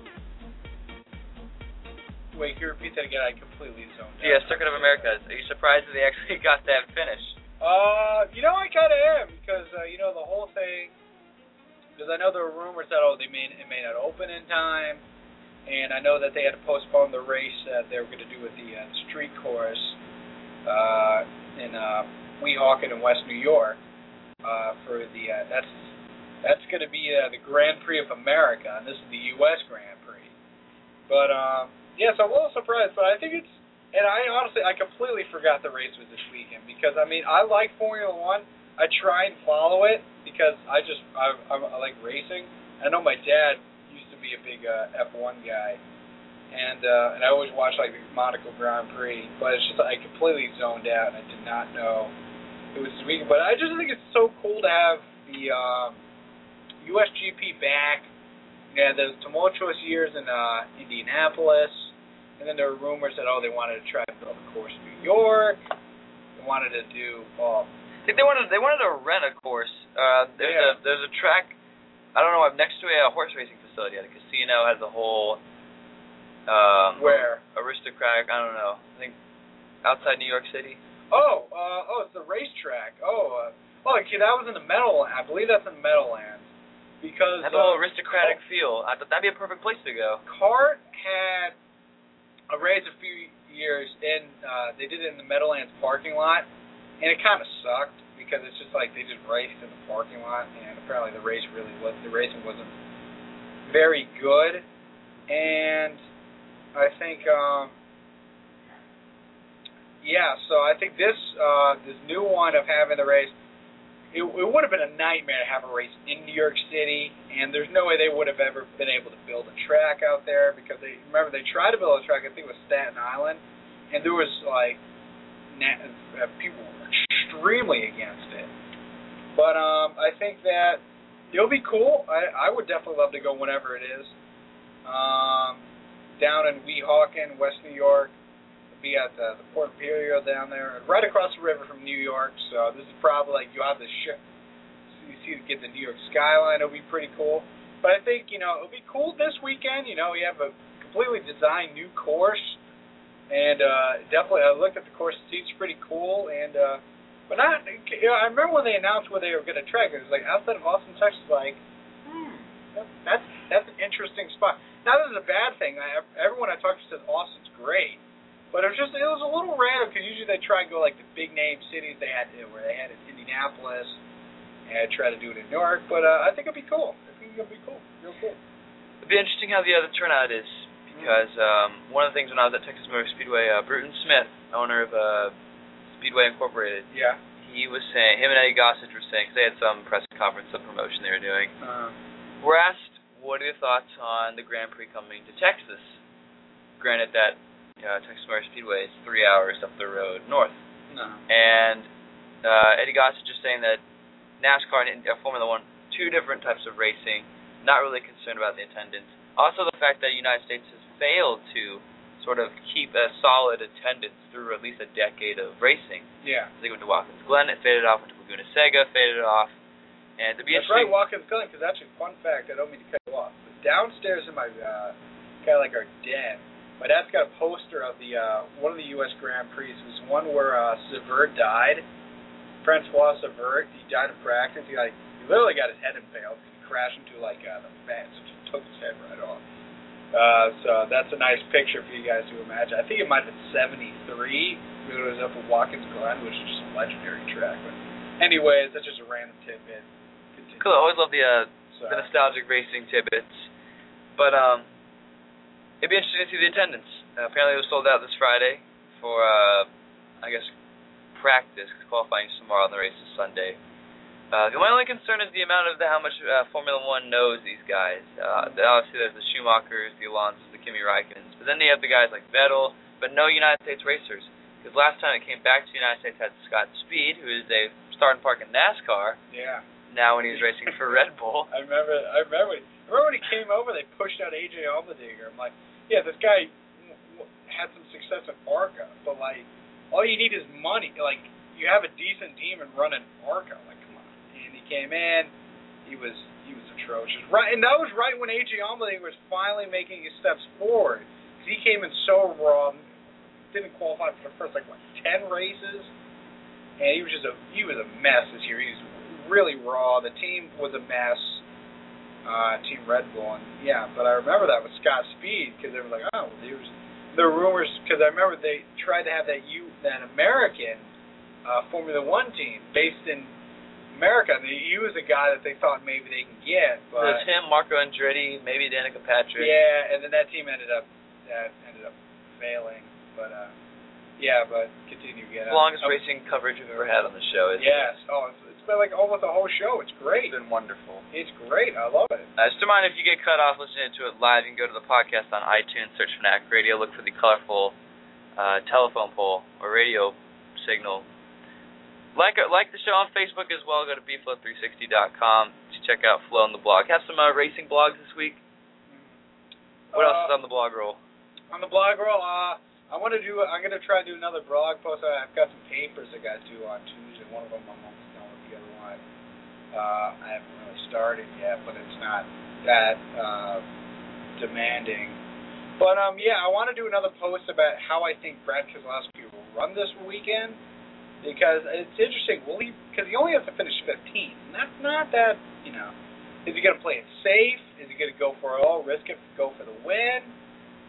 Speaker 3: Wait, can you repeat that again? I completely zoned out.
Speaker 2: Yeah, Circuit of Americas. Are you surprised that they actually [LAUGHS] got that finished?
Speaker 3: Uh, you know, I kind of am because uh, you know the whole thing. Because I know there were rumors that oh they may it may not open in time, and I know that they had to postpone the race that they were going to do with the uh, street course uh, in uh, Weehawken in West New York uh, for the uh, that's that's going to be uh, the Grand Prix of America, and this is the U.S. Grand Prix. But um, yeah, so I'm a little surprised, but I think it's and I honestly I completely forgot the race was this weekend because I mean I like Formula One. I try and follow it because I just I, I, I like racing. I know my dad used to be a big uh, F1 guy, and uh, and I always watch like the Monaco Grand Prix, but it's just I completely zoned out and I did not know it was this weekend. But I just think it's so cool to have the um, USGP back. Yeah, those tumultuous years in uh, Indianapolis, and then there were rumors that oh they wanted to try to build a course in New York. They wanted to do well.
Speaker 2: I think they wanted they wanted to rent a course. Uh, there's
Speaker 3: Yeah.
Speaker 2: a there's a track. I don't know. I'm Next to a horse racing facility at a casino has a whole. Um,
Speaker 3: Where?
Speaker 2: Aristocratic. I don't know. I think outside New York City.
Speaker 3: Oh, uh, oh, it's the racetrack. Oh, uh, oh, okay, that was in the Meadowlands. I believe that's in the Meadowlands. Because
Speaker 2: a
Speaker 3: uh,
Speaker 2: aristocratic feel. I thought that'd be a perfect place to go.
Speaker 3: Cart had a race a few years in. Uh, they did it in the Meadowlands parking lot, and it kind of sucked because it's just like they just raced in the parking lot, and apparently the race really was the racing wasn't very good, and I think. um yeah, so I think this uh, this new one of having the race, it, it would have been a nightmare to have a race in New York City, and there's no way they would have ever been able to build a track out there because they remember they tried to build a track. I think it was Staten Island, and there was like na- uh, people were extremely against it. But um, I think that it'll be cool. I I would definitely love to go whenever it is. Um, down in Weehawken, West New York be at the, the Port Imperial down there, right across the river from New York. So this is probably like you have the ship. You see, get the New York skyline. It'll be pretty cool. But I think you know it'll be cool this weekend. You know, you have a completely designed new course, and uh, definitely I looked at the course. It seems pretty cool, and uh, but not. You know, I remember when they announced where they were going to track. It was like outside of Austin, Texas. Like, hmm, that's that's an interesting spot. Now this is a bad thing. I, everyone I talked to says Austin's great. But it was just it was a little random because usually they try and go like the big name cities they had to where they had it in Indianapolis and try to do it in New York. But uh, I think it'll be cool. I think it'll be cool. Real cool.
Speaker 2: It'd be interesting how the other turnout is because um, one of the things when I was at Texas Motor Speedway, uh, Bruton Smith, owner of uh, Speedway Incorporated,
Speaker 3: Yeah.
Speaker 2: he was saying him and Eddie Gossage were saying 'cause they had some press conference, some promotion they were doing.
Speaker 3: Uh,
Speaker 2: We're asked what are your thoughts on the Grand Prix coming to Texas? Granted that uh, Texas Motor Speedway is three hours up the road north.
Speaker 3: no.
Speaker 2: And uh, Eddie Gossage is just saying that NASCAR and uh, Formula One, two different types of racing, not really concerned about the attendance. Also, the fact that the United States has failed to sort of keep a solid attendance through at least a decade of racing.
Speaker 3: Yeah.
Speaker 2: They went to Watkins Glen, it faded off. Went to Laguna Seca, faded off. And to be
Speaker 3: That's right, Watkins Glen. Because actually, fun fact. I don't mean to cut you off. But downstairs in my uh, kind of like our den, my dad's got a poster of the uh, one of the U.S. Grand Prix. It was one where uh, Cevert died. Francois Cevert. He died in practice. He got he literally got his head impaled. He crashed into like uh, the fence and took his head right off. Uh, so that's a nice picture for you guys to imagine. I think it might have been 73 when it was up at Watkins Glen, which is just a legendary track. But anyways, that's just a random tidbit. Continue.
Speaker 2: Cool. I always love the uh, the nostalgic racing tidbits. But um, it'd be interesting to see the attendance. Uh, apparently, it was sold out this Friday for uh, I guess practice. 'cause qualifying is tomorrow, and the race is Sunday. Uh, my only concern is the amount of the, how much uh, Formula One knows these guys. Uh, obviously, there's the Schumachers, the Alonsos, the Kimi Raikkonens, but then they have the guys like Vettel, but no United States racers. Because last time it came back to the United States, had Scott Speed, who is a starting park in NASCAR.
Speaker 3: yeah.
Speaker 2: Now, when he's racing for Red Bull, [LAUGHS]
Speaker 3: I remember. I remember. Remember when he came over? They pushed out AJ Allmendinger. I'm like, yeah, this guy had some success at ARCA, but like, all you need is money. Like, you have a decent team and run an ARCA. Like, come on. And he came in. He was he was atrocious. Right, and that was right when AJ Allmendinger was finally making his steps forward. 'Cause he came in so raw, didn't qualify for the first like what ten races, and he was just a he was a mess this year. He was really raw. The team was a mess. Uh, Team Red Bull, and yeah, but I remember that with Scott Speed because they were like, oh, there was the rumors because I remember they tried to have that you that American uh, Formula One team based in America. And he was a guy that they thought maybe they can get, but
Speaker 2: there's him, Marco Andretti, maybe Danica Patrick.
Speaker 3: yeah, and then that team ended up that ended up failing. But uh, yeah, but continue.
Speaker 2: It's the longest
Speaker 3: I'm-
Speaker 2: racing coverage we've ever had on the show. Isn't
Speaker 3: Yes. Oh, it's, been like almost a whole show. It's great.
Speaker 2: It's been wonderful.
Speaker 3: It's great. I love it.
Speaker 2: Uh, just a reminder, if you get cut off listening to it live, you can go to the podcast on iTunes, search Fanatic Radio, look for the colorful uh, telephone pole or radio signal. Like like the show on Facebook as well. Go to bflow360.com to check out Flo on the blog. Have some uh, racing blogs this week. What else is
Speaker 3: Uh,
Speaker 2: on the blog roll?
Speaker 3: On the blog roll, uh, I want to do. I'm gonna try to do another blog post. I've got some papers I got to do on Tuesday. One of them I'm almost done with. The other one, uh, I haven't really started yet, but it's not that uh, demanding. But um, yeah, I want to do another post about how I think Brad Keselowski will run this weekend because it's interesting. Will he? Because he only has to finish 15, and that's not that. You know, is he gonna play it safe? Is he gonna go for it all, risk it, go for the win?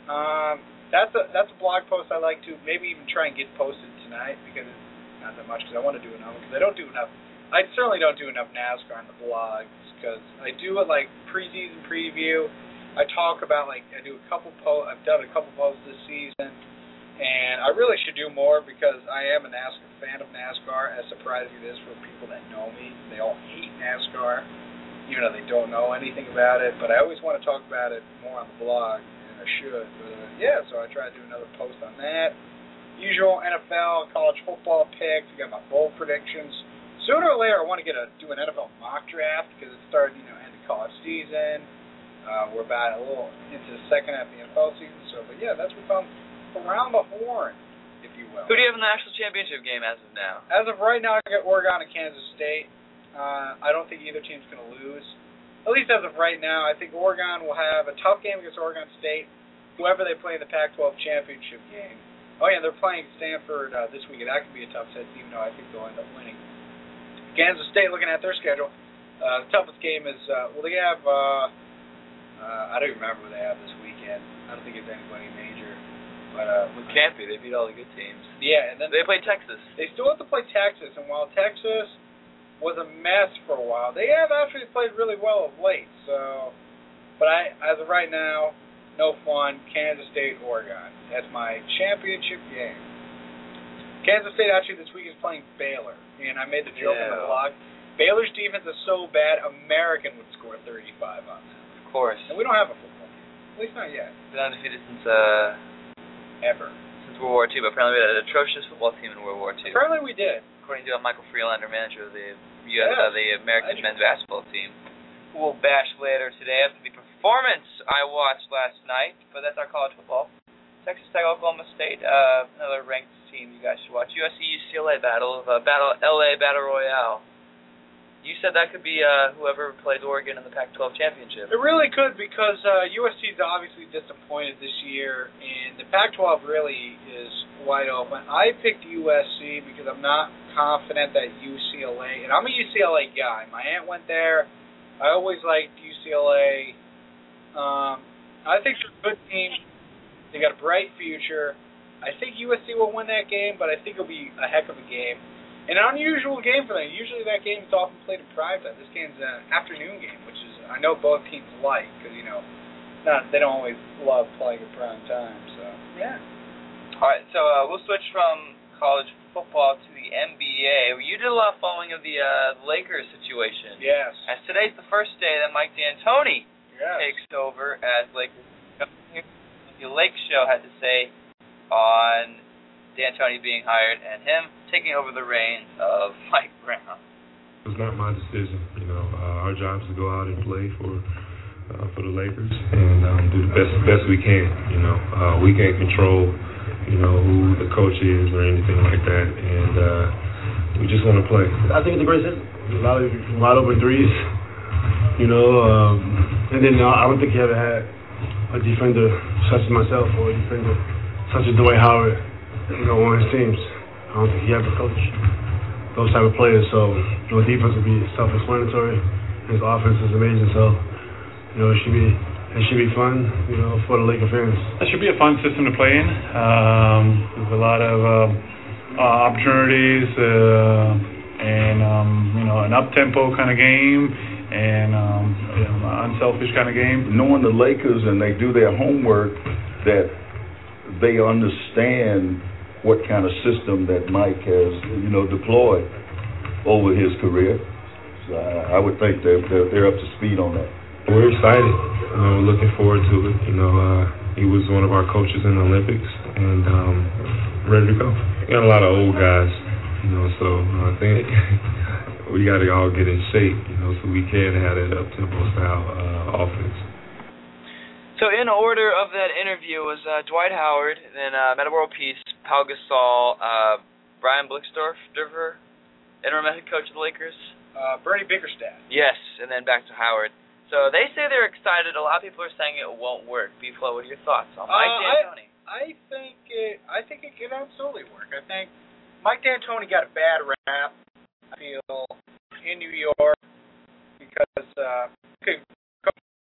Speaker 3: Um, that's a that's a blog post I like to maybe even try and get posted tonight because it's not that much because I want to do another because I don't do enough. I certainly don't do enough NASCAR on the blogs because I do it like preseason preview. I talk about like I do a couple po I've done a couple posts this season, and I really should do more because I am a NASCAR fan of NASCAR. As surprising as it is for people that know me, they all hate NASCAR, even though they don't know anything about it. But I always want to talk about it more on the blog, and I should. But uh, yeah, so I try to do another post on that. Usual NFL, college football picks. I got my bowl predictions. Sooner or later, I want to get a do an NFL mock draft because it's starting, you know, end of college season. Uh, we're about a little into the second half of the NFL season. So, but yeah, that's what's on around the horn, if you will.
Speaker 2: Who do you have in the national championship game as of now?
Speaker 3: As of right now, I got Oregon and Kansas State. Uh, I don't think either team's going to lose. At least as of right now, I think Oregon will have a tough game against Oregon State, whoever they play in the Pac-12 championship game. Oh yeah, they're playing Stanford uh, this week, and that could be a tough set, even though I think they'll end up winning. Kansas State, looking at their schedule, uh, the toughest game is uh, well, they have. Uh, uh, I don't even remember what they have this weekend. I don't think it's anybody major, but uh,
Speaker 2: It can't be. They beat all the good teams.
Speaker 3: yeah, and then
Speaker 2: They play Texas.
Speaker 3: they still have to play Texas, and while Texas was a mess for a while, they have actually played really well of late. So, but I, as of right now, no fun. Kansas State, Oregon. That's my championship game. Kansas State actually this week is playing Baylor, and I made the joke in the
Speaker 2: Yeah.
Speaker 3: blog. Baylor's defense is so bad, American would score 35 on them,
Speaker 2: Of course.
Speaker 3: and we don't have a football team. At least not yet,
Speaker 2: Been undefeated since uh
Speaker 3: ever.
Speaker 2: since World War II, but apparently we had an atrocious football team in World War II.
Speaker 3: Apparently we did.
Speaker 2: according to Michael Freelander, manager of the US,
Speaker 3: Yes.
Speaker 2: uh, the American men's basketball team, who will bash later today after the performance I watched last night. But that's our college football. Texas Tech, Oklahoma State, uh, another ranked team you guys should watch. USC UCLA battle of uh, battle LA battle royale. You said that could be uh, whoever plays Oregon in the Pac-12 championship.
Speaker 3: It really could because uh, USC is obviously disappointed this year, and the Pac-12 really is wide open. I picked USC because I'm not confident that UCLA, and I'm a UCLA guy. My aunt went there. I always liked UCLA. Um, I think they're a good team. They got a bright future. I think USC will win that game, but I think it'll be a heck of a game. And an unusual game for them. Usually that game is often played in prime time. This game's an afternoon game, which is I know both teams like because you know, not they don't always love playing at prime time. So yeah.
Speaker 2: All right, so uh, we'll switch from college football to the NBA. You did a lot of following of the uh, Lakers situation.
Speaker 3: Yes.
Speaker 2: As today's the first day that Mike D'Antoni
Speaker 3: Yes.
Speaker 2: takes over as Lakers. The Lake Show had to say on D'Antoni being hired and him taking over the reins of [LAUGHS] Mike Brown.
Speaker 5: It was not my decision. You know, uh, our job is to go out and play for uh, for the Lakers and um, do the best best we can. You know, uh, we can't control you know who the coach is or anything like that, and uh, we just want to play.
Speaker 6: I think it's a great system. A lot of wide open threes. You know, um, and then uh, I don't think he ever had a defender such as myself or a defender such as Dwight Howard. You know, on his teams. I don't think he ever coached those type of players. So, you know, defense would be self-explanatory. His offense is amazing. So, you know, it should be it should be fun. You know, for the Laker fans.
Speaker 7: It should be a fun system to play in. Um, there's a lot of uh, opportunities uh, and um, you know an up tempo kind of game and um, you know, unselfish kind of game.
Speaker 8: knowing the Lakers and they do their homework, that they understand what kind of system that Mike has, you know, deployed over his career. So I, I would think they're, they're they're up to speed on that.
Speaker 5: We're excited. Uh, we're looking forward to it. You know, uh, he was one of our coaches in the Olympics, and um, ready to go. We got a lot of old guys, you know, so I think [LAUGHS] we got to all get in shape, you know, so we can have that up tempo style uh, offense.
Speaker 2: So in order of that interview was uh, Dwight Howard, then uh, Metta World Peace, Pau Gasol, uh, Brian Blicksdorf, Driver, interim head coach of the Lakers.
Speaker 3: Uh, Bernie Bickerstaff.
Speaker 2: Yes, and then back to Howard. So they say they're excited. A lot of people are saying it won't work. B Flo, what are your thoughts on Mike
Speaker 3: Uh,
Speaker 2: D'Antoni?
Speaker 3: I think it. I think it can absolutely work. I think Mike D'Antoni got a bad rap. Feel in New York because uh,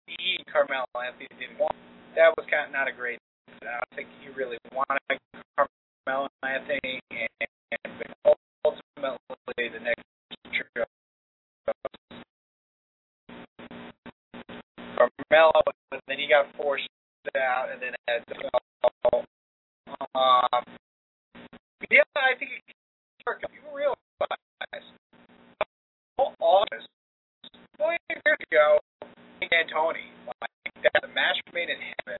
Speaker 3: he and Carmelo Anthony didn't want. That was kind of not a great. I don't think he really wanted Carmelo Anthony, and, and ultimately the next trio. Carmelo, and then he got forced out, and then had um, yeah, I think it can work. You realize, August, four years ago, Nick Antoni. Like, that's a match made in heaven.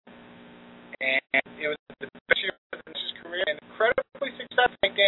Speaker 3: And it was the best year of his career and incredibly successful. Nick